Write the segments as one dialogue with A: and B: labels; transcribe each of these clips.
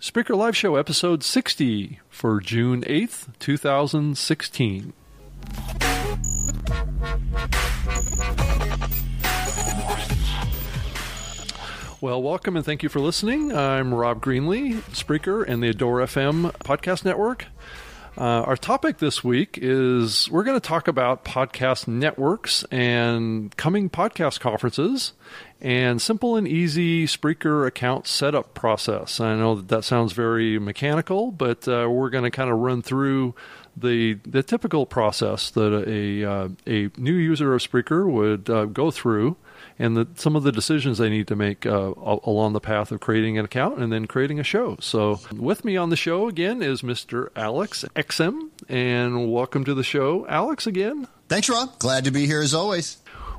A: Spreaker Live Show, episode 60 for June 8th, 2016. Well, welcome and thank you for listening. I'm Rob Greenlee, Spreaker and the Adore FM podcast network. Uh, our topic this week is we're going to talk about podcast networks and coming podcast conferences and simple and easy Spreaker account setup process. I know that that sounds very mechanical, but uh, we're going to kind of run through the the typical process that a uh, a new user of Spreaker would uh, go through and the, some of the decisions they need to make uh, along the path of creating an account and then creating a show. So, with me on the show again is Mr. Alex Exum, and welcome to the show, Alex, again.
B: Thanks, Rob. Glad to be here as always.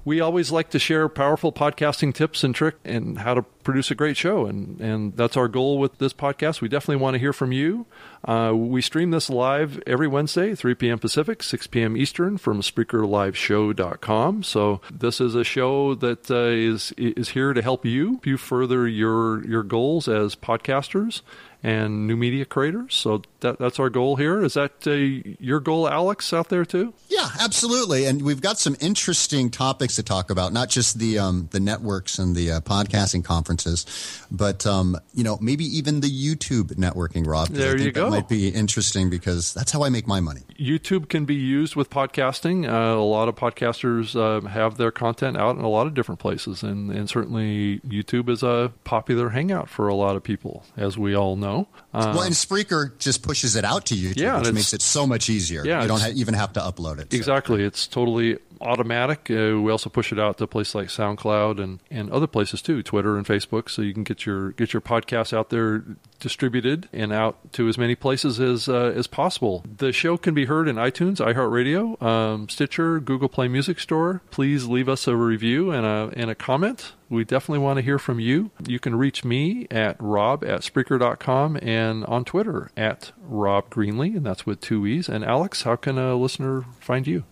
A: We always like to share powerful podcasting tips and tricks and how to produce a great show, and, and that's our goal with this podcast. We definitely want to hear from you. Uh, we stream this live every Wednesday, 3 p.m. Pacific, 6 p.m. Eastern from SpreakerLiveShow.com. So this is a show that uh, is is here to help you you further your your goals as podcasters and new media creators. So that, that's our goal here. Is that uh, your goal, Alex, out there too?
B: Yeah, absolutely. And we've got some interesting topics to talk about, not just the um, the networks and the uh, podcasting conferences, but um, you know maybe even the YouTube networking. Rob,
A: there you go.
B: might be interesting because that's how I make my money.
A: YouTube can be used with podcasting. Uh, a lot of podcasters uh, have their content out in a lot of different places, and and certainly YouTube is a popular hangout for a lot of people, as we all know know.
B: Uh, well, and Spreaker just pushes it out to YouTube, yeah, which makes it so much easier. Yeah, you don't ha- even have to upload it.
A: So. Exactly. It's totally automatic. Uh, we also push it out to places like SoundCloud and, and other places too, Twitter and Facebook, so you can get your get your podcast out there distributed and out to as many places as uh, as possible. The show can be heard in iTunes, iHeartRadio, um, Stitcher, Google Play Music Store. Please leave us a review and a and a comment. We definitely want to hear from you. You can reach me at rob at Spreaker.com and on Twitter at Rob Greenlee, and that's with two E's. And Alex, how can a listener find you?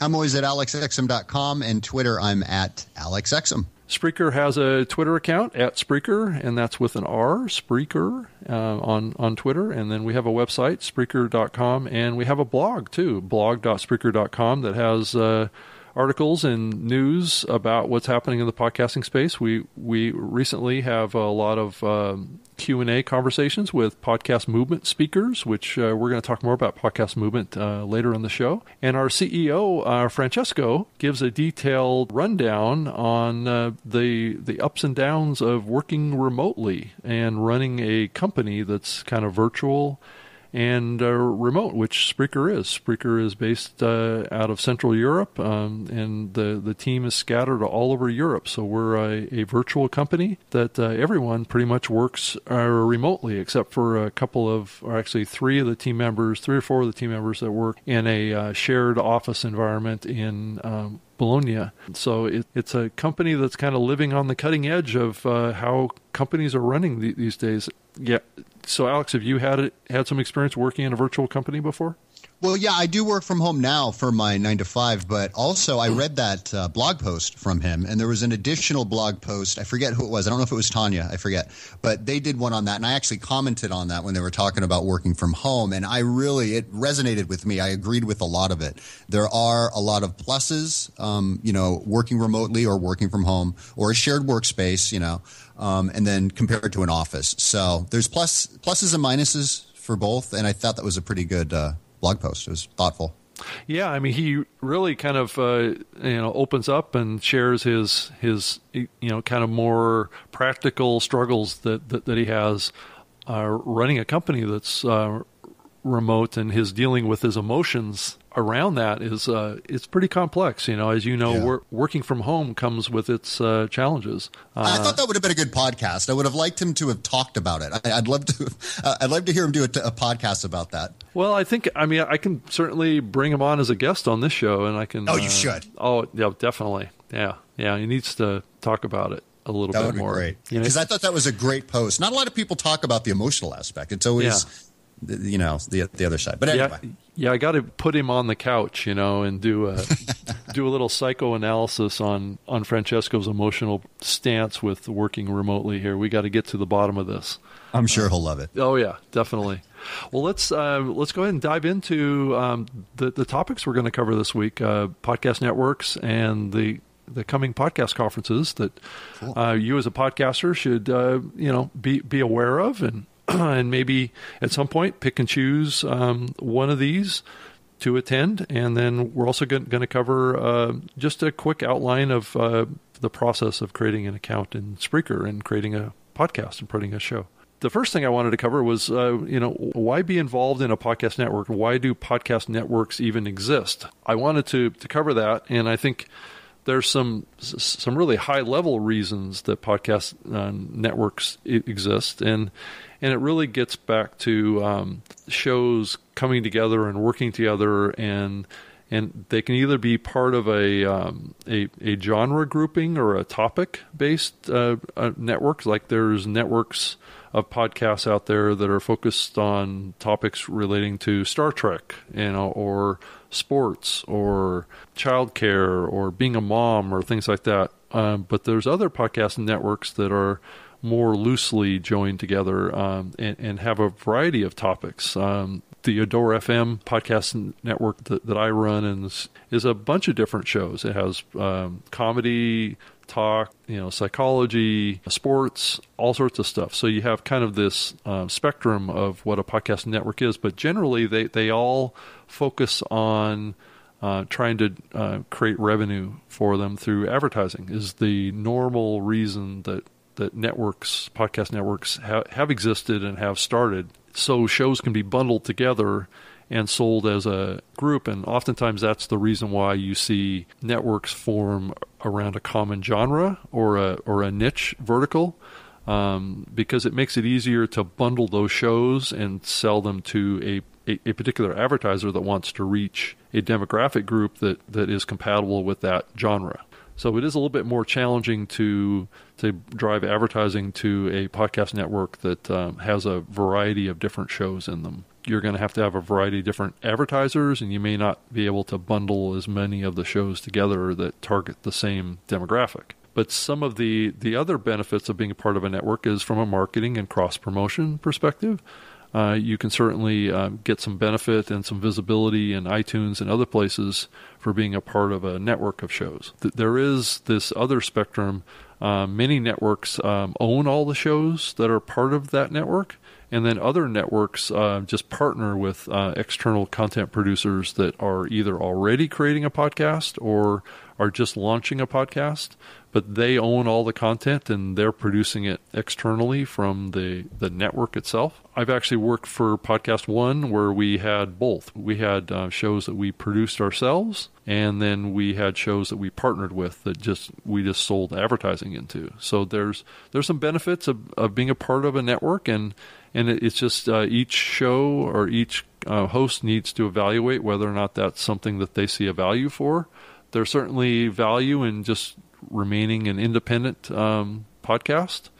B: I'm always at alexexum.com and Twitter I'm at alexexum.
A: Spreaker has a Twitter account at Spreaker, and that's with an R, Spreaker, uh, on, on Twitter. And then we have a website, Spreaker.com, and we have a blog too, blog.spreaker.com, that has uh, articles and news about what's happening in the podcasting space. We we recently have a lot of um, Q and A conversations with podcast movement speakers, which uh, we're going to talk more about podcast movement uh, later in the show. And our CEO uh, Francesco gives a detailed rundown on uh, the the ups and downs of working remotely and running a company that's kind of virtual and uh, remote, which Spreaker is. Spreaker is based uh, out of Central Europe, um, and the the team is scattered all over Europe. So we're a, a virtual company that uh, everyone pretty much works uh, remotely, except for a couple of, or actually three of the team members, three or four of the team members that work in a uh, shared office environment in um, Bologna. So it, it's a company that's kind of living on the cutting edge of uh, how companies are running th- these days. Yeah. So, Alex, have you had had some experience working in a virtual company before?
B: Well, yeah, I do work from home now for my nine to five, but also I read that uh, blog post from him, and there was an additional blog post. I forget who it was. I don't know if it was Tanya. I forget, but they did one on that, and I actually commented on that when they were talking about working from home, and I really it resonated with me. I agreed with a lot of it. There are a lot of pluses, um, you know, working remotely or working from home or a shared workspace, you know, um, and then compared to an office. So there's plus pluses and minuses for both, and I thought that was a pretty good. Uh, blog post. It was thoughtful.
A: Yeah, I mean, he really kind of uh, you know opens up and shares his his you know kind of more practical struggles that that, that he has uh, running a company that's uh, remote and his dealing with his emotions around that is uh, it's pretty complex. You know, as you know, yeah. wor- working from home comes with its uh, challenges.
B: Uh, I thought that would have been a good podcast. I would have liked him to have talked about it. I, would love to. Uh, I'd love to hear him do a, t- a podcast about that.
A: Well, I think I mean I can certainly bring him on as a guest on this show, and I can.
B: Oh, you uh, should.
A: Oh, yeah, definitely. Yeah, yeah. He needs to talk about it a little
B: that
A: bit
B: would
A: more.
B: Be great. Because you know, I thought that was a great post. Not a lot of people talk about the emotional aspect. It's always. Yeah you know the the other side. But anyway,
A: yeah, yeah I got to put him on the couch, you know, and do a do a little psychoanalysis on on Francesco's emotional stance with working remotely here. We got to get to the bottom of this.
B: I'm sure he'll love it.
A: Oh yeah, definitely. Well, let's uh, let's go ahead and dive into um, the the topics we're going to cover this week: uh, podcast networks and the the coming podcast conferences that cool. uh, you as a podcaster should uh, you know be be aware of and and maybe at some point pick and choose um, one of these to attend. And then we're also going to cover uh, just a quick outline of uh, the process of creating an account in Spreaker and creating a podcast and putting a show. The first thing I wanted to cover was, uh, you know, why be involved in a podcast network? Why do podcast networks even exist? I wanted to to cover that, and I think there's some some really high level reasons that podcast uh, networks exist, and and it really gets back to um, shows coming together and working together and and they can either be part of a um, a, a, genre grouping or a topic based uh, network. Like there's networks of podcasts out there that are focused on topics relating to Star Trek, you know, or sports, or childcare, or being a mom, or things like that. Um, but there's other podcast networks that are more loosely joined together um, and, and, have a variety of topics. Um, the Adore FM podcast network that, that I run is, is, a bunch of different shows. It has um, comedy, talk, you know, psychology, sports, all sorts of stuff. So you have kind of this uh, spectrum of what a podcast network is, but generally they, they all focus on uh, trying to uh, create revenue for them through advertising is the normal reason that that networks, podcast networks, ha- have existed and have started. So shows can be bundled together and sold as a group, and oftentimes that's the reason why you see networks form around a common genre or a or a niche vertical. Um, because it makes it easier to bundle those shows and sell them to a, a, a, particular advertiser that wants to reach a demographic group that, that is compatible with that genre. So it is a little bit more challenging to to drive advertising to a podcast network that um, has a variety of different shows in them. You're going to have to have a variety of different advertisers, and you may not be able to bundle as many of the shows together that target the same demographic. But some of the, the other benefits of being a part of a network is from a marketing and cross promotion perspective uh, you can certainly uh, get some benefit and some visibility in iTunes and other places for being a part of a network of shows. There is this other spectrum. Uh, many networks um, own all the shows that are part of that network, and then other networks uh, just partner with uh, external content producers that are either already creating a podcast or are just launching a podcast but they own all the content and they're producing it externally from the, the network itself. I've actually worked for Podcast One where we had both. We had uh, shows that we produced ourselves, and then we had shows that we partnered with that just we just sold advertising into. So there's there's some benefits of, of being a part of a network, and and it's just uh, each show or each uh, host needs to evaluate whether or not that's something that they see a value for. There's certainly value in just remaining an independent um, podcast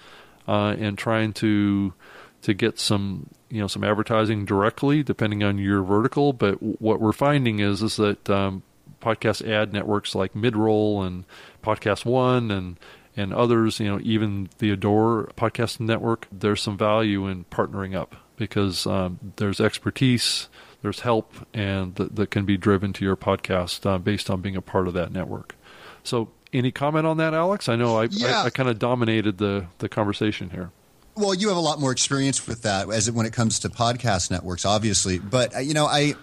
A: uh, and trying to to get some you know some advertising directly depending on your vertical. But what we're finding is is that um, podcast ad networks like Midroll and Podcast One and and others, you know, even the Adore podcast network, there's some value in partnering up because um, there's expertise, there's help, and that, that can be driven to your podcast uh, based on being a part of that network. So any comment on that, Alex? I know I, yeah. I, I kind of dominated the, the conversation here.
B: Well, you have a lot more experience with that as it, when it comes to podcast networks, obviously. But uh, you know, I,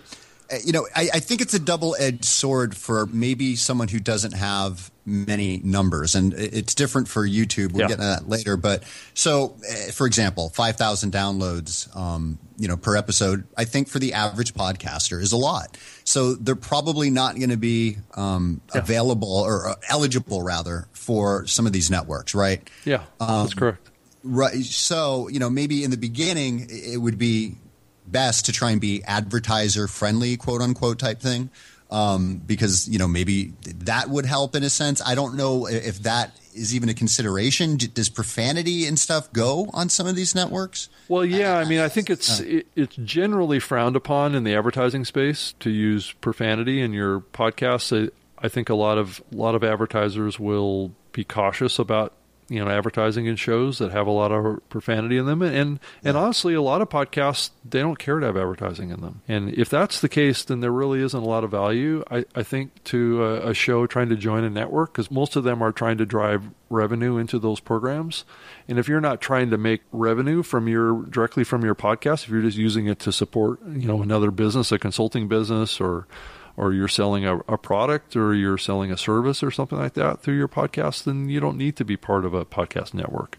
B: you know, I, I think it's a double-edged sword for maybe someone who doesn't have many numbers, and it's different for YouTube. We'll yeah. get to that later. But so, uh, for example, five thousand downloads, um, you know, per episode. I think for the average podcaster is a lot. So they're probably not going to be um, yeah. available or uh, eligible, rather, for some of these networks, right?
A: Yeah, um, that's correct.
B: Right. So you know, maybe in the beginning it would be best to try and be advertiser friendly, quote unquote, type thing. Um, because you know maybe that would help in a sense. I don't know if that is even a consideration. Does profanity and stuff go on some of these networks?
A: Well, yeah. I mean, I think it's it, it's generally frowned upon in the advertising space to use profanity in your podcast. I think a lot of a lot of advertisers will be cautious about you know advertising in shows that have a lot of profanity in them. And and, yeah. and honestly a lot of podcasts they don't care to have advertising in them. And if that's the case then there really isn't a lot of value i, I think to a, a show trying to join a network because most of them are trying to drive revenue into those programs. And if you're not trying to make revenue from your directly from your podcast if you're just using it to support you know another business a consulting business or or you're selling a, a, product or you're selling a service or something like that through your podcast, then you don't need to be part of a podcast network.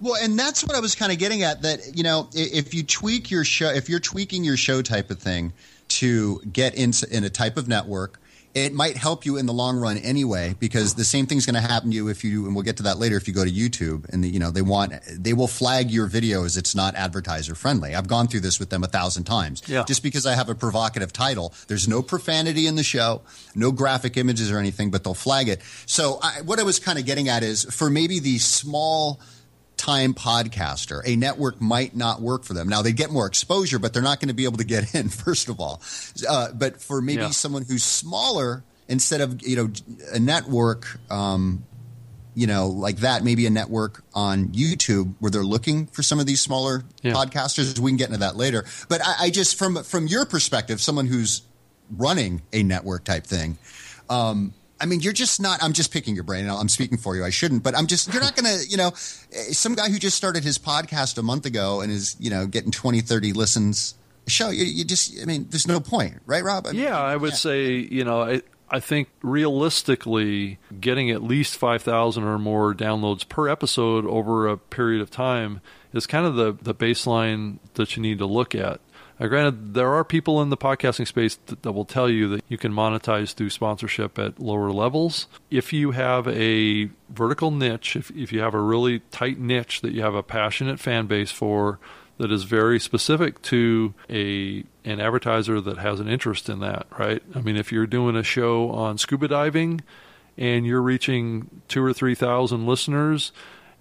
B: Well, and that's what I was kind of getting at that, you know, if you tweak your show, if you're tweaking your show type of thing to get in, in a type of network it might help you in the long run anyway because the same thing's going to happen to you if you and we'll get to that later if you go to YouTube and the, you know they want they will flag your video as it's not advertiser friendly. I've gone through this with them a thousand times.
A: Yeah.
B: Just because I have a provocative title, there's no profanity in the show, no graphic images or anything, but they'll flag it. So I, what I was kind of getting at is for maybe the small time podcaster, a network might not work for them. Now they get more exposure, but they're not going to be able to get in. First of all, uh, but for maybe yeah. someone who's smaller, instead of you know a network, um, you know like that, maybe a network on YouTube where they're looking for some of these smaller yeah. podcasters. We can get into that later. But I, I just from from your perspective, someone who's running a network type thing. Um, I mean, you're just not. I'm just picking your brain. I'm speaking for you. I shouldn't, but I'm just. You're not going to. You know, eh, some guy who just started his podcast a month ago and is you know getting 20, 30 listens. Show you, you just. I mean, there's no point, right, Rob? I
A: mean, yeah, I would yeah. say you know. I, I think realistically, getting at least 5,000 or more downloads per episode over a period of time is kind of the, the baseline that you need to look at. Now, granted, there are people in the podcasting space that, that, will tell you that you can monetize through sponsorship at lower levels. If you have a vertical niche, if, if you have a really tight niche that you have a passionate fan base for, that is very specific to a an advertiser that has an interest in that, right? I mean, if you're doing a show on scuba diving and you're reaching two or three thousand listeners,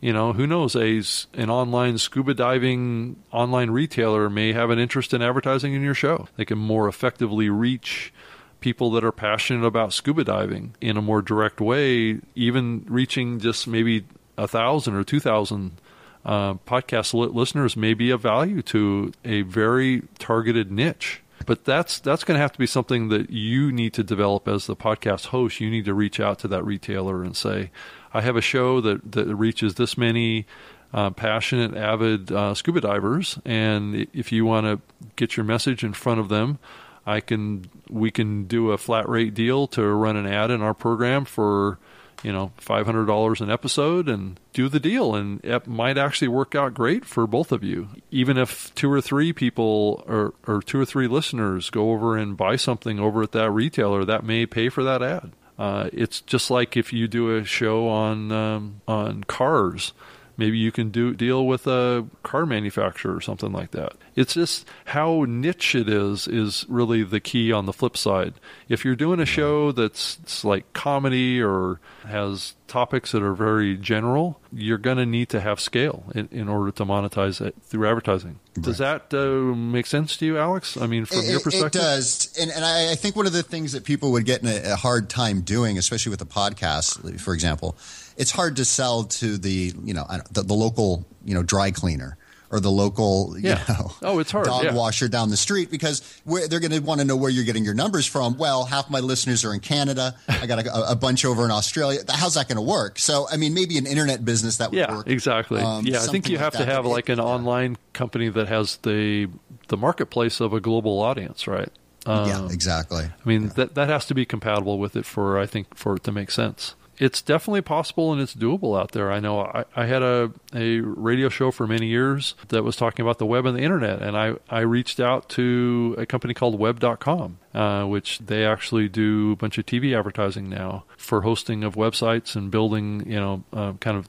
A: you know, who knows? A an online scuba diving online retailer may have an interest in advertising in your show. They can more effectively reach people that are passionate about scuba diving in a more direct way, even reaching just maybe a thousand or two thousand uh, podcast li- listeners may be of value to a very targeted niche. But that's that's going to have to be something that you need to develop as the podcast host. You need to reach out to that retailer and say, I have a show that, that reaches this many uh, passionate, avid uh, scuba divers, and if you want to get your message in front of them, I can we can do a flat rate deal to run an ad in our program for you know five hundred dollars an episode and do the deal, and it might actually work out great for both of you. Even if two or three people or or two or three listeners go over and buy something over at that retailer, that may pay for that ad. Uh, it's just like if you do a show on um, on cars, maybe you can do deal with a car manufacturer or something like that. It's just how niche it is is really the key on the flip side. If you're doing a show that's like comedy or has topics that are very general, you're going to need to have scale in, in, order to monetize it through advertising. Right. Does that uh, make sense to you, Alex? I mean, from
B: it,
A: your perspective,
B: it does. And, and I, I, think one of the things that people would get in a, a hard time doing, especially with a podcast, for example, it's hard to sell to the you know the, the local you know dry cleaner or the local you
A: yeah.
B: know
A: oh, it's hard.
B: dog
A: yeah.
B: washer down the street because they're going to want to know where you're getting your numbers from. Well, half my listeners are in Canada. I got a, a bunch over in Australia. How's that going to work? So, I mean, maybe an internet business that would
A: yeah,
B: work.
A: exactly. Um, yeah, I think you have to have like an online company that has the the marketplace of a global audience, right?
B: Um, yeah, exactly. I
A: mean,
B: yeah.
A: that that has to be compatible with it for I think for it to make sense it's definitely possible and it's doable out there. I know I, I, had a, a radio show for many years that was talking about the web and the internet, and I, I reached out to a company called Web.com, uh, which they actually do a bunch of TV advertising now for hosting of websites and building, you know, uh, kind of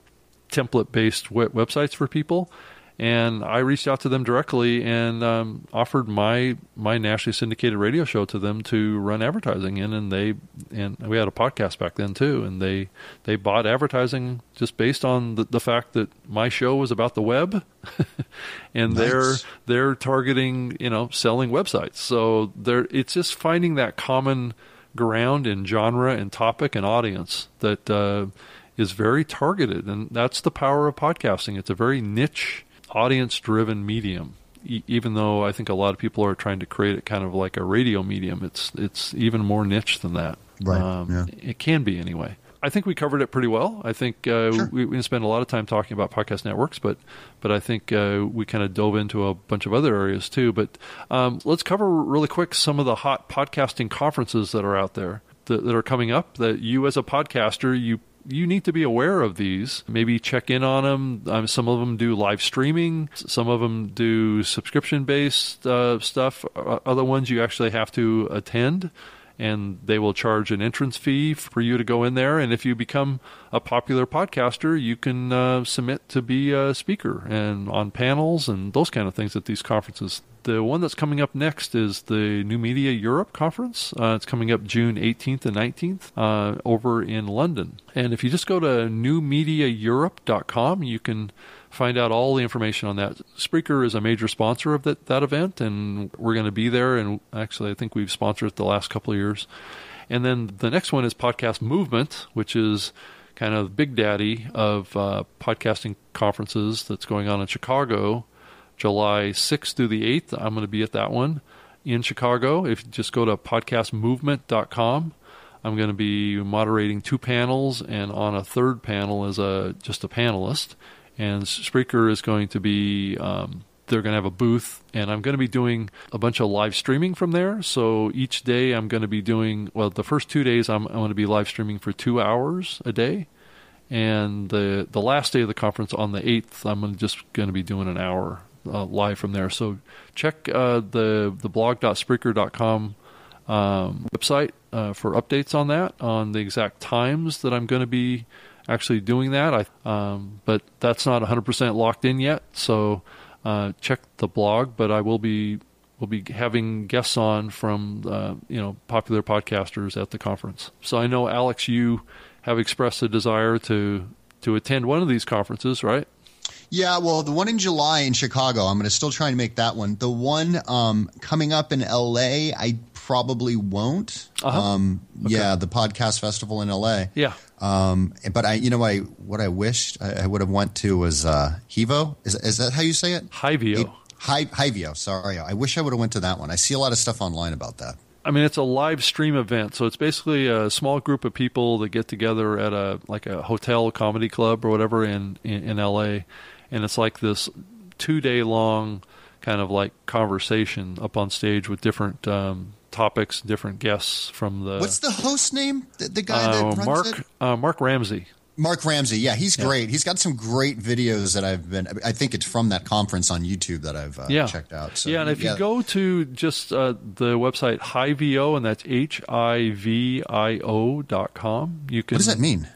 A: template based websites for people and I reached out to them directly and um, offered my my nationally syndicated radio show to them to run advertising in, and they and we had a podcast back then too, and they they bought advertising just based on the, the fact that my show was about the web, and nice. they're they're targeting you know selling websites, so they're it's just finding that common ground in genre and topic and audience that uh, is very targeted, and that's the power of podcasting. It's a very niche, audience-driven medium. E- even though I think a lot of people are trying to create it kind of like a radio medium, it's it's even more niche than that.
B: Right,
A: Um,
B: yeah.
A: It can be anyway. I think we covered it pretty well. I think uh,
B: Sure.
A: we, we didn't spend a lot of time talking about podcast networks, but but I think uh, we kind of dove into a bunch of other areas too. But um, let's cover really quick some of the hot podcasting conferences that are out there that, that are coming up. That you, as a podcaster, you you need to be aware of these. Maybe check in on them. Um, some of them do live streaming. Some of them do subscription based uh, stuff. Other ones you actually have to attend and they will charge an entrance fee for you to go in there. And if you become a popular podcaster, you can uh, submit to be a speaker and on panels and those kind of things at these conferences. The one that's coming up next is the New Media Europe conference. Uh, it's coming up June 18th and 19th uh, over in London. And if you just go to newmediaeurope.com, you can find out all the information on that. Spreaker is a major sponsor of that, that event, and we're going to be there. And actually, I think we've sponsored it the last couple of years. And then the next one is Podcast Movement, which is kind of big daddy of uh, podcasting conferences that's going on in Chicago, July 6th through the 8th. I'm going to be at that one in Chicago. If you just go to podcastmovement.com, I'm going to be moderating two panels, and on a third panel as a just a panelist. And Spreaker is going to be um, they're going to have a booth, and I'm going to be doing a bunch of live streaming from there. So each day I'm going to be doing well. The first two days I'm, I'm going to be live streaming for two hours a day, and the the last day of the conference on the eighth I'm just going to be doing an hour uh, live from there. So check uh, the the blog.spreaker.com um, website uh, for updates on that, on the exact times that I'm going to be actually doing that. I, um, but that's not 100% locked in yet, so uh, check the blog. But I will be will be having guests on from uh, you know popular podcasters at the conference. So I know Alex, you have expressed a desire to to attend one of these conferences, right?
B: Yeah, well, the one in July in Chicago, I'm going to still try and make that one. The one um, coming up in LA, I probably won't.
A: Uh-huh.
B: Um, Yeah, the podcast festival in LA.
A: Yeah.
B: Um, but I, you know, I what I wished I, I would have went to was uh, Hivo. Is is that how you say it?
A: Hivio.
B: Hi, Hivio. Sorry, I wish I would have went to that one. I see a lot of stuff online about that.
A: I mean, it's a live stream event, so it's basically a small group of people that get together at a like a hotel comedy club or whatever in in, in L.A. And it's like this two day long kind of like conversation up on stage with different um, topics, different guests from the
B: What's the host name? The, the guy
A: uh,
B: that runs
A: Mark
B: it?
A: uh, Mark Ramsey.
B: Mark Ramsey. Yeah, he's
A: Yeah.
B: great. He's got some great videos that I've been. I think it's from that conference on YouTube that I've uh,
A: Yeah.
B: checked out. So,
A: yeah, and if you go to just uh, the website HiVio, and that's H I V I O dot com, you can.
B: what does that mean?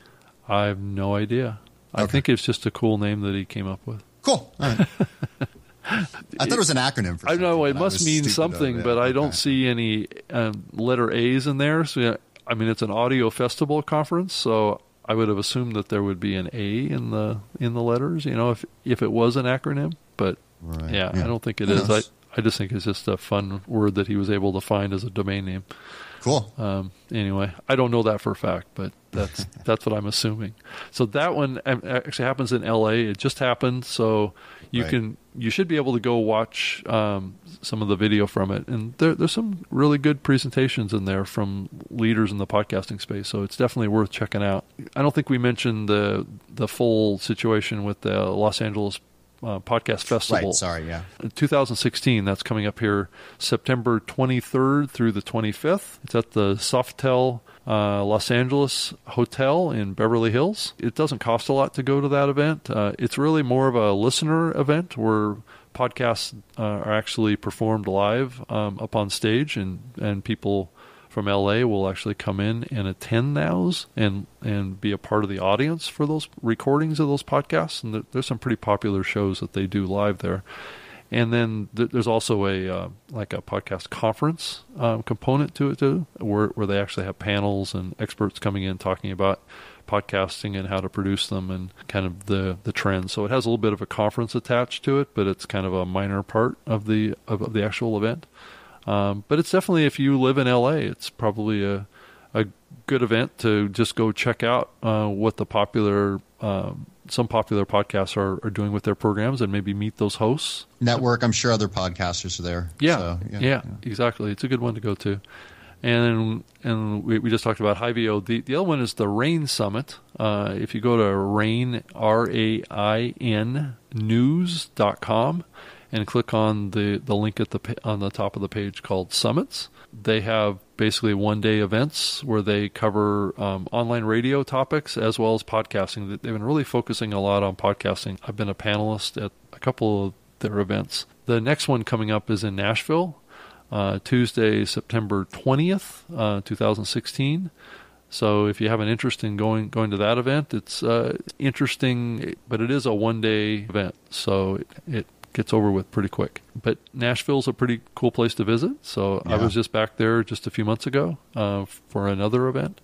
A: I have no idea. I think it's just a cool name that he came up with.
B: Cool. All right. I thought it was an acronym for.
A: I know. It must mean something, but I don't
B: Okay.
A: see any um, letter A's in there. So, yeah, I mean, it's an audio festival conference, so I would have assumed that there would be an A in the in the letters. You know, if if it was an acronym, but
B: Right,
A: yeah,
B: yeah.
A: I don't think it is. I? I just think it's just a fun word that he was able to find as a domain name.
B: Cool.
A: Um, anyway, I don't know that for a fact, but that's that's what I'm assuming. So that one actually happens in L.A. It just happened, so you
B: Right.
A: can you should be able to go watch um, some of the video from it, and there, there's some really good presentations in there from leaders in the podcasting space. So it's definitely worth checking out. I don't think we mentioned the the full situation with the Los Angeles uh, Podcast Festival.
B: Right. Sorry. Yeah.
A: 2016. That's coming up here September 23rd through the 25th. It's at the Sofitel uh, Los Angeles Hotel in Beverly Hills. It doesn't cost a lot to go to that event. Uh, it's really more of a listener event where podcasts uh, are actually performed live um, up on stage, and, and people from LA will actually come in and attend those and and be a part of the audience for those recordings of those podcasts. And there- there's some pretty popular shows that they do live there. And then th- there's also a uh, like a podcast conference um, component to it too, where where they actually have panels and experts coming in talking about podcasting and how to produce them and kind of the the trends. So it has a little bit of a conference attached to it, but it's kind of a minor part of the of, of the actual event. Um, but it's definitely if you live in LA, it's probably a a good event to just go check out uh, what the popular um, some popular podcasts are, are doing with their programs and maybe meet those hosts.
B: Network, I'm sure other podcasters are there.
A: Yeah,
B: So,
A: yeah, yeah, exactly. It's a good one to go to. And and we, we just talked about HiVio. The the other one is the Rain Summit. Uh, if you go to Rain R A I N News.com and click on the, the link at the on the top of the page called Summits, they have basically one day events where they cover um, online radio topics as well as podcasting. They've been really focusing a lot on podcasting. I've been a panelist at a couple of their events. The next one coming up is in Nashville, uh, Tuesday, September 20th, uh, 2016. So if you have an interest in going going to that event, it's uh, interesting, but it is a one day event, so it, it gets over with pretty quick. But Nashville's a pretty cool place to visit. So I was just back there just a few months ago uh, for another event.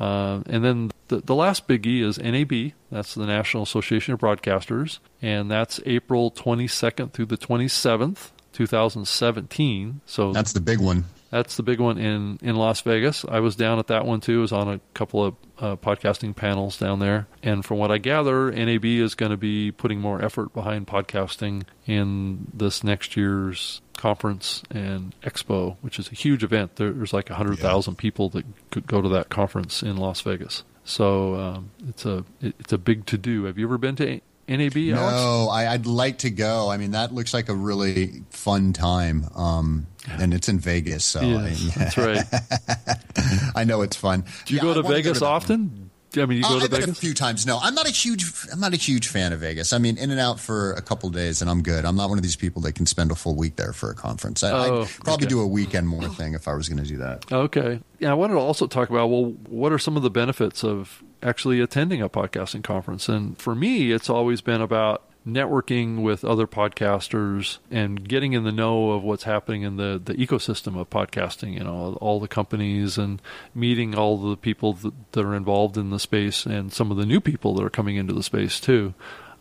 A: Uh, and then the, the last biggie is NAB. That's the National Association of Broadcasters. And that's April 22nd through the 27th, 2017. So
B: That's the big one.
A: That's the big one in, in Las Vegas. I was down at that one too. I was on a couple of uh, podcasting panels down there. And from what I gather, NAB is going to be putting more effort behind podcasting in this next year's conference and expo, which is a huge event. There- There's like 100,000 people that could go to that conference in Las Vegas. So um, it's a it- it's a big to do. Have you ever been to NAB, Alex?
B: No, I, I'd like to go. I mean, that looks like a really fun time. Um, and it's in Vegas, so
A: Yes,
B: I,
A: that's right.
B: I know it's fun.
A: Do you
B: Yeah,
A: go to Vegas
B: that one.
A: often? I mean, you go
B: Uh,
A: to
B: I've been a few times. No, I'm not a huge. I'm not a huge fan of Vegas. I mean, in and out for a couple days, and I'm good. I'm not one of these people that can spend a full week there for a conference. I,
A: Oh,
B: I'd probably
A: okay.
B: do a weekend more thing if I was going to do that.
A: Okay. Yeah, I wanted to also talk about well, what are some of the benefits of actually attending a podcasting conference? And for me, it's always been about networking with other podcasters and getting in the know of what's happening in the, the ecosystem of podcasting, you know, all the companies and meeting all the people that, that are involved in the space and some of the new people that are coming into the space too.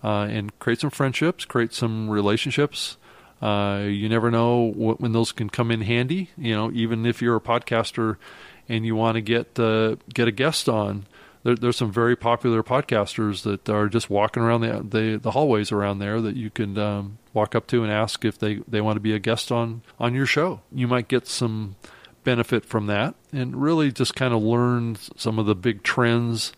A: Uh, and create some friendships, create some relationships. Uh, you never know what, when those can come in handy. You know, even if you're a podcaster and you want to get uh, get a guest on, there, there's some very popular podcasters that are just walking around the the, the hallways around there that you can um, walk up to and ask if they, they want to be a guest on on your show. You might get some benefit from that, and really just kind of learn some of the big trends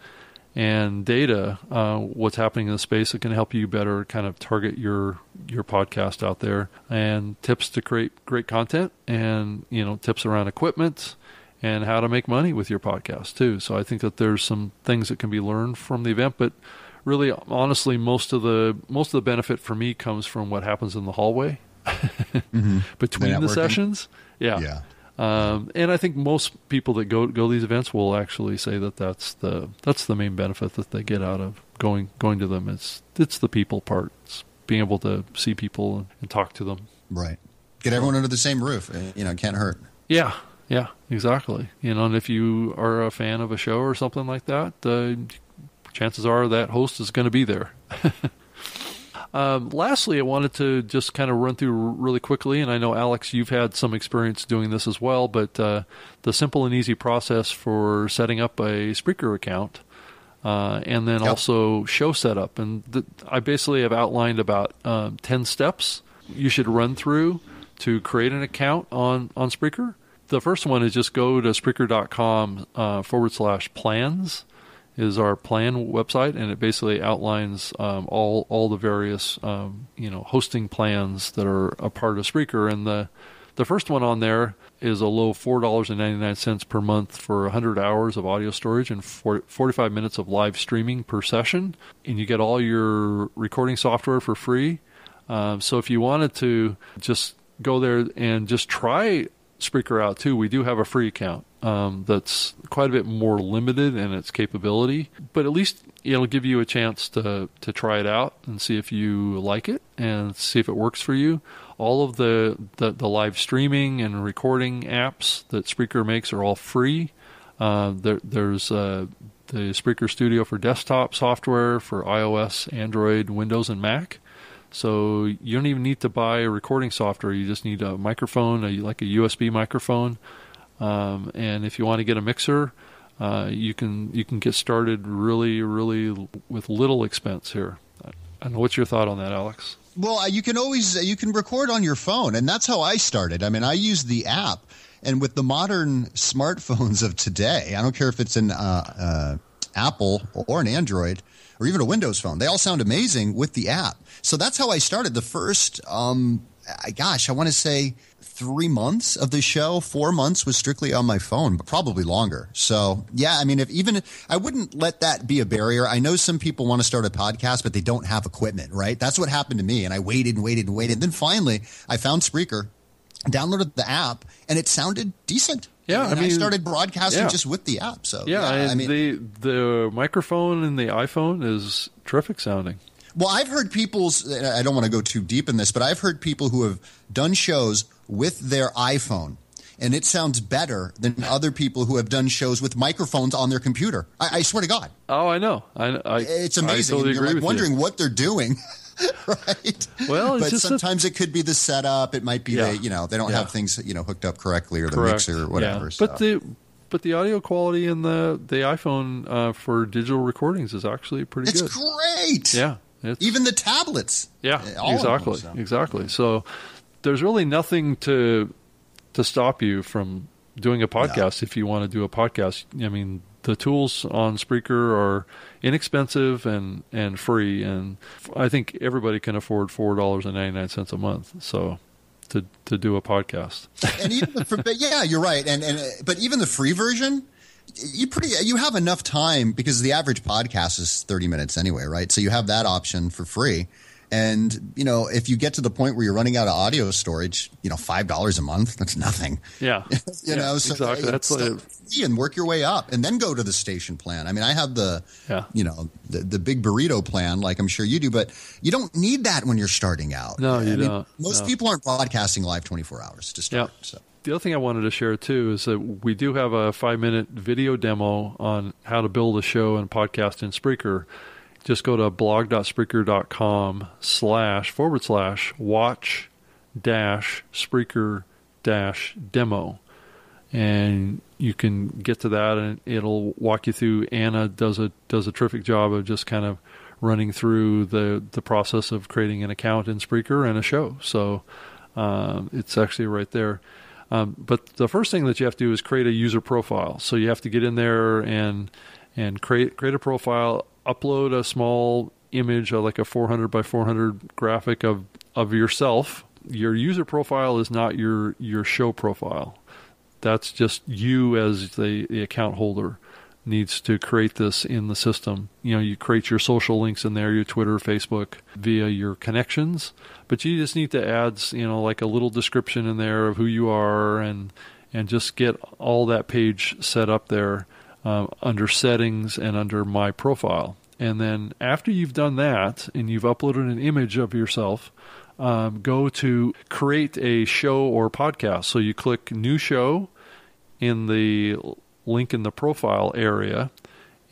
A: and data, uh, what's happening in the space that can help you better kind of target your your podcast out there, and tips to create great content, and you know tips around equipment and how to make money with your podcast too. So I think that there's some things that can be learned from the event, but really, honestly, most of the most of the benefit for me comes from what happens in the hallway between the,
B: networking.
A: sessions. Yeah.
B: Yeah.
A: Um, and I think most people that go go to these events will actually say that that's the that's the main benefit that they get out of going going to them. It's it's the people part. It's being able to see people and, and talk to them.
B: Right. Get everyone under the same roof. You know, can't hurt.
A: Yeah, yeah, exactly. You know, and if you are a fan of a show or something like that, uh, chances are that host is going to be there. um, lastly, I wanted to just kind of run through really quickly, and I know Alex, you've had some experience doing this as well, but uh, the simple and easy process for setting up a Spreaker account. Uh, and then
B: Yep.
A: also show setup, and th- I basically have outlined about um, ten steps you should run through to create an account on on Spreaker. The first one is just go to Spreaker.com uh, forward slash plans is our plan website, and it basically outlines um, all all the various um, you know hosting plans that are a part of Spreaker. And the the first one on there is a low four dollars and ninety nine cents per month for hundred hours of audio storage and forty five minutes of live streaming per session, and you get all your recording software for free. Um, so if you wanted to just go there and just try Spreaker out too, we do have a free account um, that's quite a bit more limited in its capability, but at least it'll give you a chance to to try it out and see if you like it and see if it works for you. All of the the, the live streaming and recording apps that Spreaker makes are all free. Uh, there, there's uh, the Spreaker Studio for desktop software for iOS, Android, Windows, and Mac. So you don't even need to buy a recording software. You just need a microphone, a, like a USB microphone, Um, and if you want to get a mixer, uh, you can you can get started really really with little expense here. Know what's your thought on that, Alex?
B: Well, you can always you can record on your phone, and that's how I started. I mean, I use the app, and with the modern smartphones of today, I don't care if it's an uh, uh, Apple or an Android or even a Windows phone, they all sound amazing with the app. So that's how I started. The first, um, gosh, I want to say three months of the show, four months was strictly on my phone, but probably longer. So yeah, I mean, if even I wouldn't let that be a barrier. I know some people want to start a podcast, but they don't have equipment, right? That's what happened to me. And I waited and waited and waited. And then finally I found Spreaker, downloaded the app, and it sounded decent.
A: Yeah,
B: and
A: I mean,
B: I started broadcasting
A: yeah.
B: just with the app. So
A: Yeah,
B: yeah, I mean,
A: the the microphone in the iPhone is terrific sounding.
B: Well, I've heard people's. I don't want to go too deep in this, but I've heard people who have done shows with their iPhone, and it sounds better than other people who have done shows with microphones on their computer. I, I swear to God,
A: Oh, I know. I, I
B: it's
A: I
B: amazing.
A: totally
B: You're like wondering
A: you.
B: what they're doing. right.
A: Well, it's
B: but
A: just a-
B: sometimes it could be the setup. It might be
A: Yeah.
B: the you know they don't
A: Yeah.
B: have things you know hooked up correctly or the
A: Correct.
B: mixer or whatever.
A: Yeah.
B: so.
A: But the but the audio quality in the the iPhone uh, for digital recordings is actually pretty
B: it's
A: good.
B: It's great.
A: Yeah. It's,
B: Even the tablets.
A: Yeah,
B: of them,
A: exactly,
B: so.
A: exactly. So there's really nothing to to stop you from doing a podcast if you want to do a podcast. I mean, the tools on Spreaker are inexpensive and and free, and I think everybody can afford four dollars and ninety nine cents a month. So to to do a podcast,
B: and even the, yeah, you're right. And and but even the free version, you pretty you have enough time because the average podcast is 30 minutes anyway, right? So you have that option for free. And you know, if you get to the point where you're running out of audio storage, you know, five dollars a month, that's nothing.
A: yeah,
B: You
A: Yeah,
B: know, so
A: exactly. That's like-
B: and work your way up, and then go to the station plan. I mean, I have the,
A: Yeah.
B: you know, the, the big burrito plan, like I'm sure you do, but you don't need that when you're starting out.
A: No, you
B: I mean,
A: don't.
B: Most
A: No.
B: people aren't broadcasting live 24 hours to start.
A: Yeah.
B: So.
A: The other thing I wanted to share too is that we do have a five minute video demo on how to build a show and podcast in Spreaker. Just go to blog.spreaker.com slash forward slash watch dash Spreaker dash demo. And you can get to that and it'll walk you through. Anna does a does a terrific job of just kind of running through the, the process of creating an account in Spreaker and a show. So um, it's actually right there. Um, but the first thing that you have to do is create a user profile. So you have to get in there and and create create a profile, upload a small image, like a 400 by 400 graphic of of yourself. Your user profile is not your your show profile. That's just you as the, the account holder needs to create this in the system. You know, you create your social links in there, your Twitter, Facebook, via your connections, but you just need to add, you know, like a little description in there of who you are and and just get all that page set up there um, under settings and under my profile. And then after you've done that and you've uploaded an image of yourself, um, go to create a show or podcast. So you click new show in the link in the profile area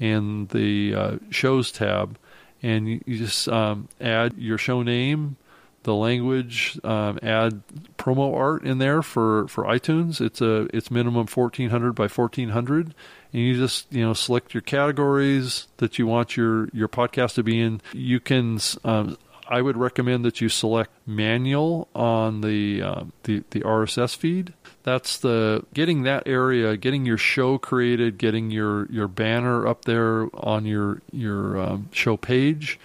A: in the uh, shows tab, and you, you just um, add your show name, the language, um, add promo art in there for, for iTunes. It's a it's minimum fourteen hundred by fourteen hundred, and you just you know select your categories that you want your your podcast to be in. You can. Um, I would recommend that you select manual on the, um, the the RSS feed. That's the getting that area, getting your show created, getting your, your banner up there on your your um, show page,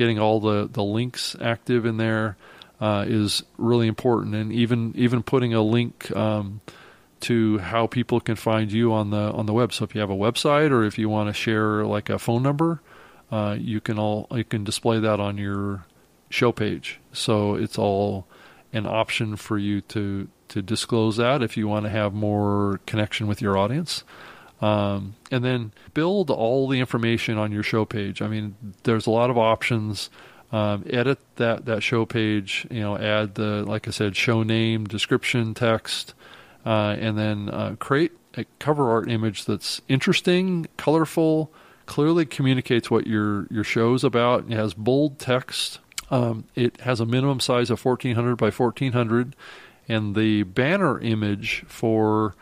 A: getting all the, the links active in there uh, is really important. And even even putting a link um, to how people can find you on the on the web. So if you have a website or if you want to share like a phone number, uh, you can all you can display that on your show page. So it's all an option for you to to disclose that if you want to have more connection with your audience. Um, and then build all the information on your show page. I mean, there's a lot of options. Um, edit that that show page. You know, add the like I said, show name, description, text, uh, and then uh, create a cover art image that's interesting, colorful, clearly communicates what your your show's about. It has bold text. Um, it has a minimum size of 1400 by 1400, and the banner image for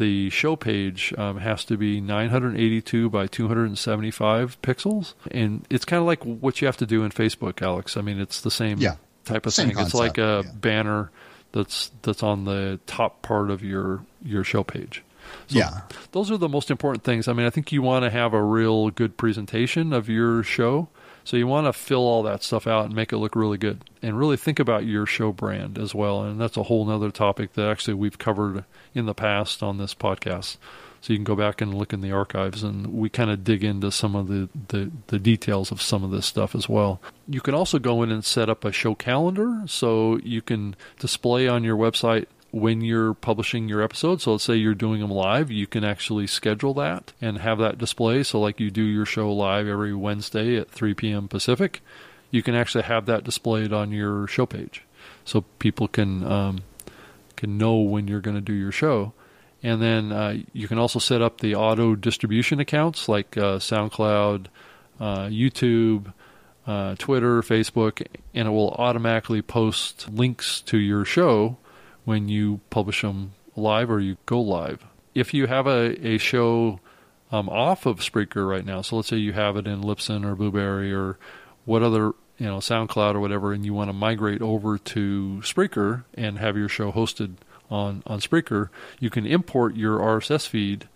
A: the show page um, has to be 982 by 275 pixels, and it's kind of like what you have to do in Facebook, Alex. I mean, it's the same
B: yeah.
A: type of
B: Same
A: thing. it's like a
B: yeah.
A: banner that's that's on the top part of your your show page. So
B: Yeah.
A: those are the most important things. I mean, I think you want to have a real good presentation of your show. So you want to fill all that stuff out and make it look really good and really think about your show brand as well. And that's a whole nother topic that actually we've covered in the past on this podcast. So you can go back and look in the archives and we kind of dig into some of the, the, the details of some of this stuff as well. You can also go in and set up a show calendar so you can display on your website when you're publishing your episode. So let's say you're doing them live, you can actually schedule that and have that display. So like you do your show live every Wednesday at 3 p.m. Pacific, you can actually have that displayed on your show page, so people can um, can know when you're going to do your show. And then uh, you can also set up the auto distribution accounts like uh, SoundCloud, uh, YouTube, uh, Twitter, Facebook, and it will automatically post links to your show when you publish them live or you go live. If you have a, a show um, off of Spreaker right now, so let's say you have it in Libsyn or Blubrry or what other, you know, SoundCloud or whatever, and you want to migrate over to Spreaker and have your show hosted on, on Spreaker, you can import your RSS feed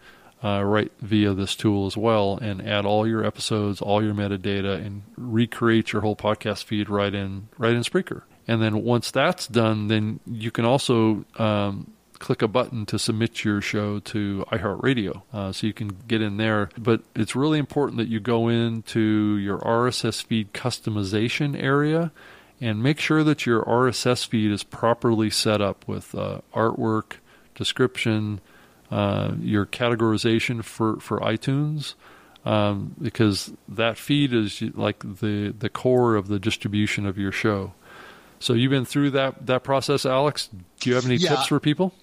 A: uh, right via this tool as well and add all your episodes, all your metadata, and recreate your whole podcast feed right in right in Spreaker. And then once that's done, then you can also um, click a button to submit your show to iHeartRadio, uh, so you can get in there. But it's really important that you go into your RSS feed customization area and make sure that your RSS feed is properly set up with uh, artwork, description, uh, your categorization for, for iTunes, um, because that feed is like the, the core of the distribution of your show. So you've been through that, that process, Alex. Do you have any
B: Yeah.
A: tips for people?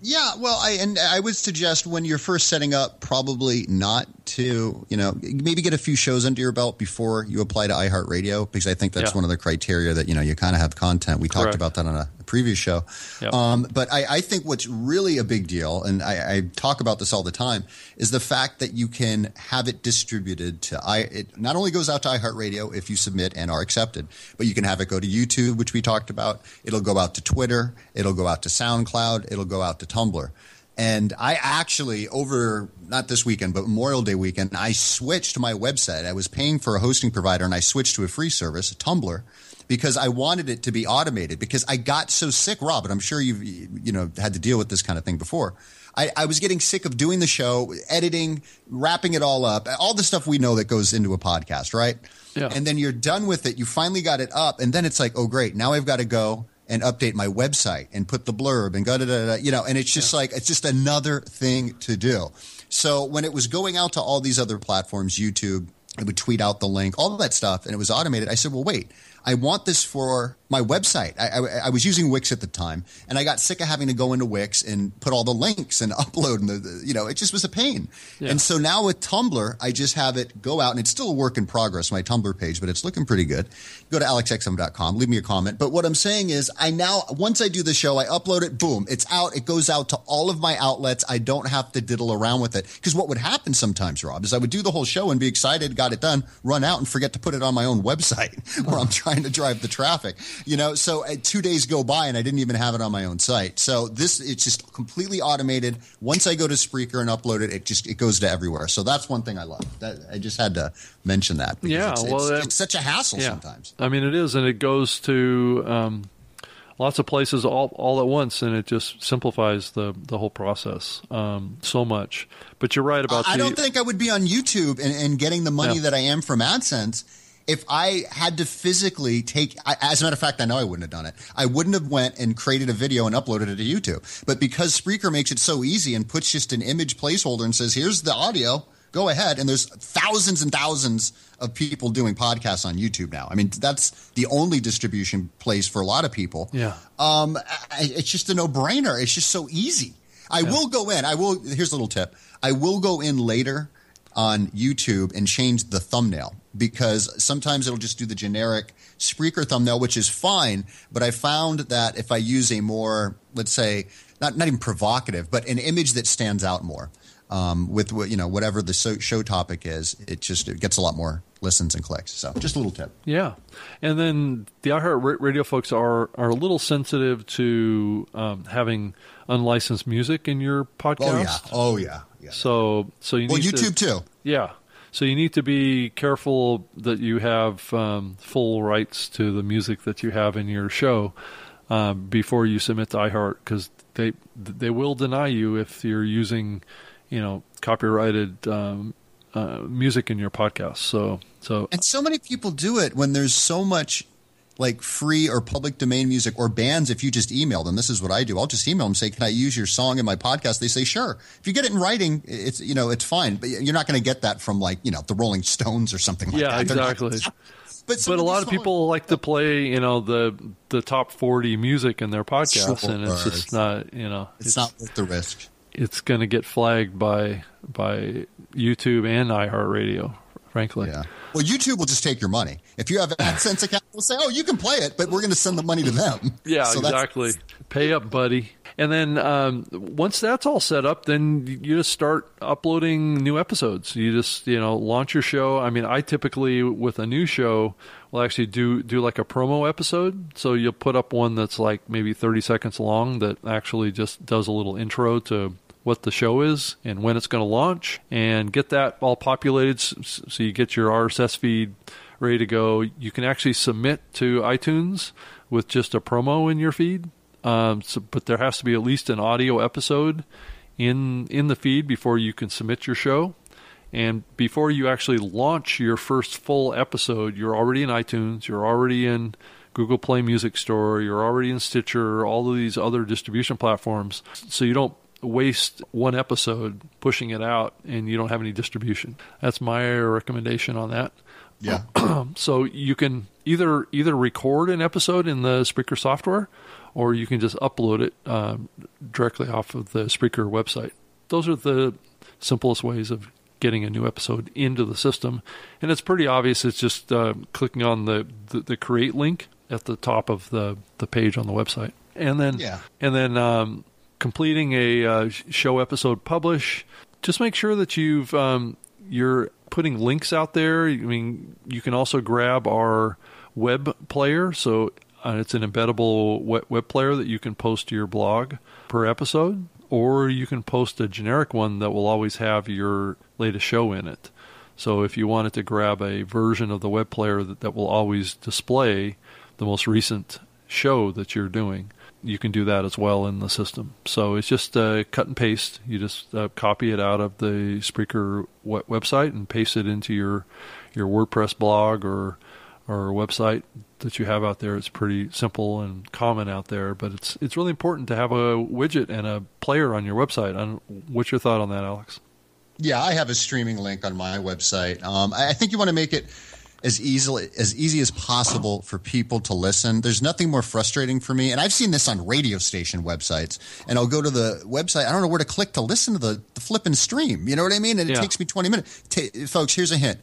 B: Yeah, well, I and I would suggest when you're first setting up, probably not to, you know, maybe get a few shows under your belt before you apply to iHeartRadio because I think that's
A: Yeah.
B: one of the criteria that you know you kind of have content. We talked about that on a previous show.
A: Yep.
B: Um, but I, I think what's really a big deal, and I, I talk about this all the time, is the fact that you can have it distributed to i. It not only goes out to iHeartRadio if you submit and are accepted, but you can have it go to YouTube, which we talked about. It'll go out to Twitter. It'll go out to SoundCloud. It'll go out to Tumblr. And I actually, over not this weekend, but Memorial Day weekend, I switched my website. I was paying for a hosting provider and I switched to a free service, Tumblr, because I wanted it to be automated because I got so sick, Rob, and I'm sure you've, you know, had to deal with this kind of thing before. I, I was getting sick of doing the show, editing, wrapping it all up, all the stuff we know that goes into a podcast, right?
A: Yeah.
B: And then you're done with it. You finally got it up. And then it's like, oh, great. Now I've got to go and update my website and put the blurb and go da da da, you know, and it's just like, it's just another thing to do. So when it was going out to all these other platforms, YouTube, it would tweet out the link, all of that stuff, and it was automated. I said, well, wait, I want this for my website. I, I, I was using Wix at the time, and I got sick of having to go into Wix and put all the links and upload, and the, the you know, it just was a pain.
A: Yeah.
B: And so now with Tumblr, I just have it go out, and it's still a work in progress, my Tumblr page, but it's looking pretty good. Go to alexexum.com, leave me a comment. But what I'm saying is, I now, once I do the show, I upload it, boom, it's out. It goes out to all of my outlets. I don't have to diddle around with it. Because what would happen sometimes, Rob, is I would do the whole show and be excited, got it done, run out and forget to put it on my own website where I'm trying to drive the traffic. You know, so uh, two days go by and I didn't even have it on my own site. So this, it's just completely automated. Once I go to Spreaker and upload it, it just, it goes to everywhere. So that's one thing I love. That, I just had to mention that. because
A: Yeah,
B: it's,
A: well,
B: it's,
A: that-
B: it's such a hassle sometimes.
A: I mean, it is, and it goes to um, lots of places all all at once, and it just simplifies the the whole process um, so much. But you're right about
B: I
A: the.
B: don't think I would be on YouTube and, and getting the money
A: Yeah.
B: that I am from AdSense if I had to physically take. I, as a matter of fact, I know I wouldn't have done it. I wouldn't have went and created a video and uploaded it to YouTube. But because Spreaker makes it so easy and puts just an image placeholder and says, "Here's the audio." Go ahead, and there's thousands and thousands of people doing podcasts on YouTube now. I mean, that's the only distribution place for a lot of people.
A: Yeah.
B: Um, I, it's just a no brainer. It's just so easy. I will go in. I will. Here's a little tip. I will go in later on YouTube and change the thumbnail because sometimes it'll just do the generic Spreaker thumbnail, which is fine. But I found that if I use a more, let's say, not not even provocative, but an image that stands out more. Um, with you know, whatever the show topic is, it just it gets a lot more listens and clicks. So, just a little tip.
A: Yeah, and then the iHeart Radio folks are are a little sensitive to um, having unlicensed music in your podcast.
B: Oh yeah, oh yeah, yeah.
A: So, so you
B: well,
A: need
B: YouTube
A: to,
B: too.
A: Yeah, so you need to be careful that you have um, full rights to the music that you have in your show um, before you submit to iHeart because they they will deny you if you're using you know copyrighted um, uh, music in your podcast. So so
B: and so many people do it when there's so much like free or public domain music or bands if you just email them. This is what I do. I'll just email them say, "Can I use your song in my podcast?" They say, "Sure." If you get it in writing, it's you know it's fine, but you're not going to get that from like you know the Rolling Stones or something like that.
A: yeah,
B: that.
A: exactly.
B: But,
A: but a lot of people like to play, you know, the the top forty music in their podcasts,
B: Sure.
A: and it's just not, you know,
B: it's, not worth the risk.
A: It's going to get flagged by by YouTube and iHeartRadio. Frankly,
B: Yeah. Well, YouTube will just take your money. If you have an AdSense account, they'll say, "Oh, you can play it, but we're going to send the money to them."
A: Yeah,
B: So
A: exactly. Pay up, buddy. And then um, once that's all set up, then you just start uploading new episodes. You just you know launch your show. I mean, I typically with a new show will actually do do like a promo episode. So you'll put up one that's like maybe thirty seconds long that actually just does a little intro to what the show is and when it's going to launch and get that all populated so you get your RSS feed ready to go. You can actually submit to iTunes with just a promo in your feed. Um, so, but there has to be at least an audio episode in in the feed before you can submit your show. And before you actually launch your first full episode, you're already in iTunes, you're already in Google Play Music Store, you're already in Stitcher, all of these other distribution platforms. So you don't waste one episode pushing it out and you don't have any distribution. That's my recommendation on that.
B: Yeah.
A: So you can either either record an episode in the Spreaker software, or you can just upload it um, directly off of the Spreaker website. Those are the simplest ways of getting a new episode into the system, and it's pretty obvious. It's just uh, clicking on the, the the create link at the top of the the page on the website, and then
B: Yeah.
A: and then um, completing a uh, show episode publish. Just make sure that you've um, you're putting links out there. I mean, you can also grab our web player, so uh, it's an embeddable web, web player that you can post to your blog per episode, or you can post a generic one that will always have your latest show in it. So if you wanted to grab a version of the web player that, that will always display the most recent show that you're doing, you can do that as well in the system. So it's just uh, cut and paste. You just uh, copy it out of the Spreaker we- website and paste it into your your WordPress blog or or website that you have out there. It's pretty simple and common out there, but it's it's really important to have a widget and a player on your website. What's your thought on that, Alex?
B: Yeah, I have a streaming link on my website. Um, I think you want to make it as easily as easy as possible for people to listen. There's nothing more frustrating for me, and I've seen this on radio station websites. And I'll go to the website. I don't know where to click to listen to the the flipping stream. You know what I mean? And it
A: Yeah.
B: takes me 20 minutes. Ta folks, here's a hint: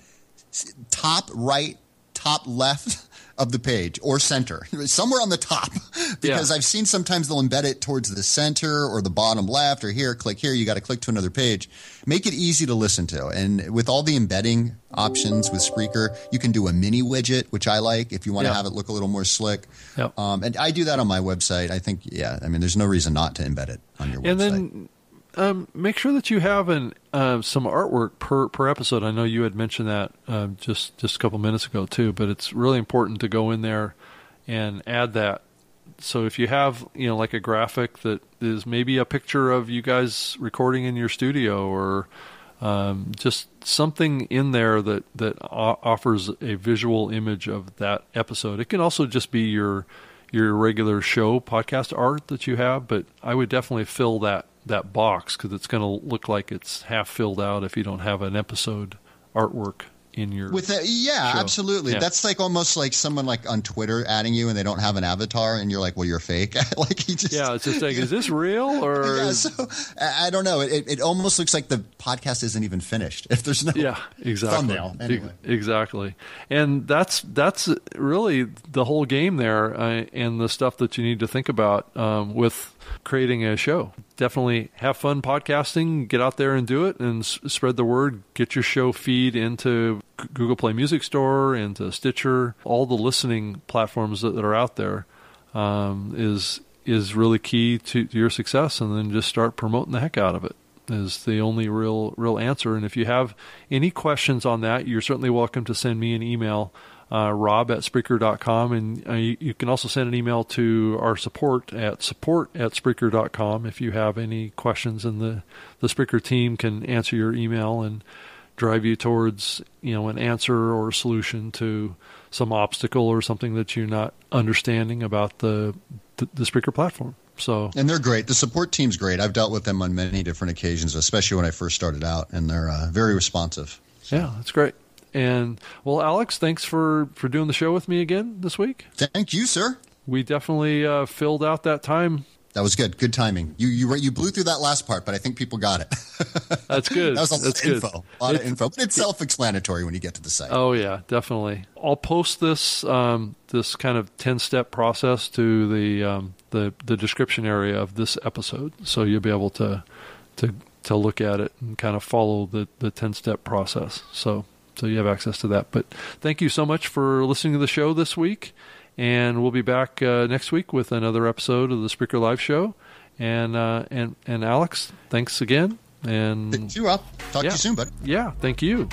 B: top right, top left. Of the page or center, somewhere on the top, because
A: Yeah.
B: I've seen sometimes they'll embed it towards the center or the bottom left or here, click here. You got to click to another page. Make it easy to listen to. And with all the embedding options with Spreaker, you can do a mini widget, which I like if you want to
A: Yeah.
B: have it look a little more slick.
A: Yep.
B: Um, and I do that on my website. I think, yeah, I mean, there's no reason not to embed it on your
A: and
B: website.
A: then um, make sure that you have an uh, some artwork per per episode. I know you had mentioned that um, just just a couple minutes ago too, but it's really important to go in there and add that. So if you have you know like a graphic that is maybe a picture of you guys recording in your studio or um, just something in there that that offers a visual image of that episode. It can also just be your your regular show podcast art that you have, but I would definitely fill that that box because it's going to look like it's half filled out if you don't have an episode artwork in your
B: with a, yeah
A: show.
B: absolutely
A: Yeah.
B: that's like almost like someone like on twitter adding you and they don't have an avatar and you're like well you're fake like he just
A: yeah. It's just like, is this real or
B: yeah, so I don't know. It, it almost looks like the podcast isn't even finished if there's no
A: yeah exactly
B: thumbnail. Anyway.
A: Exactly and that's that's really the whole game there uh, and the stuff that you need to think about um, with creating a show. Definitely have fun podcasting get out there and do it and s- spread the word. Get your show feed into google play music store into stitcher. All the listening platforms that, that are out there um, is is really key to, to your success and then just start promoting the heck out of it is the only real real answer. And if you have any questions on that you're certainly welcome to send me an email uh, rob at Spreaker.com and uh, you, you can also send an email to our support at support at Spreaker.com if you have any questions and the the Spreaker team can answer your email and drive you towards you know an answer or a solution to some obstacle or something that you're not understanding about the the, the Spreaker platform so
B: And they're great. The support team's great. I've dealt with them on many different occasions, especially when I first started out, and they're uh, very responsive.
A: Yeah, that's great. And well, Alex, thanks for for doing the show with me again this week.
B: Thank you, sir.
A: We definitely uh, filled out that time.
B: That was good. Good timing. You you you blew through that last part, but I think people got it.
A: That's good.
B: that was a lot
A: that's
B: of
A: good.
B: info. A lot of info, but it's self-explanatory when you get to the site.
A: Oh yeah, definitely. I'll post this um, this kind of ten step process to the um, the the description area of this episode, so you'll be able to to to look at it and kind of follow the the ten step process. So so you have access to that. But thank you so much for listening to the show this week. And we'll be back uh, next week with another episode of the Spreaker Live Show. And uh, and and Alex, thanks again. And
B: Pick you up. Talk
A: yeah.
B: to you soon, bud.
A: Yeah, thank you.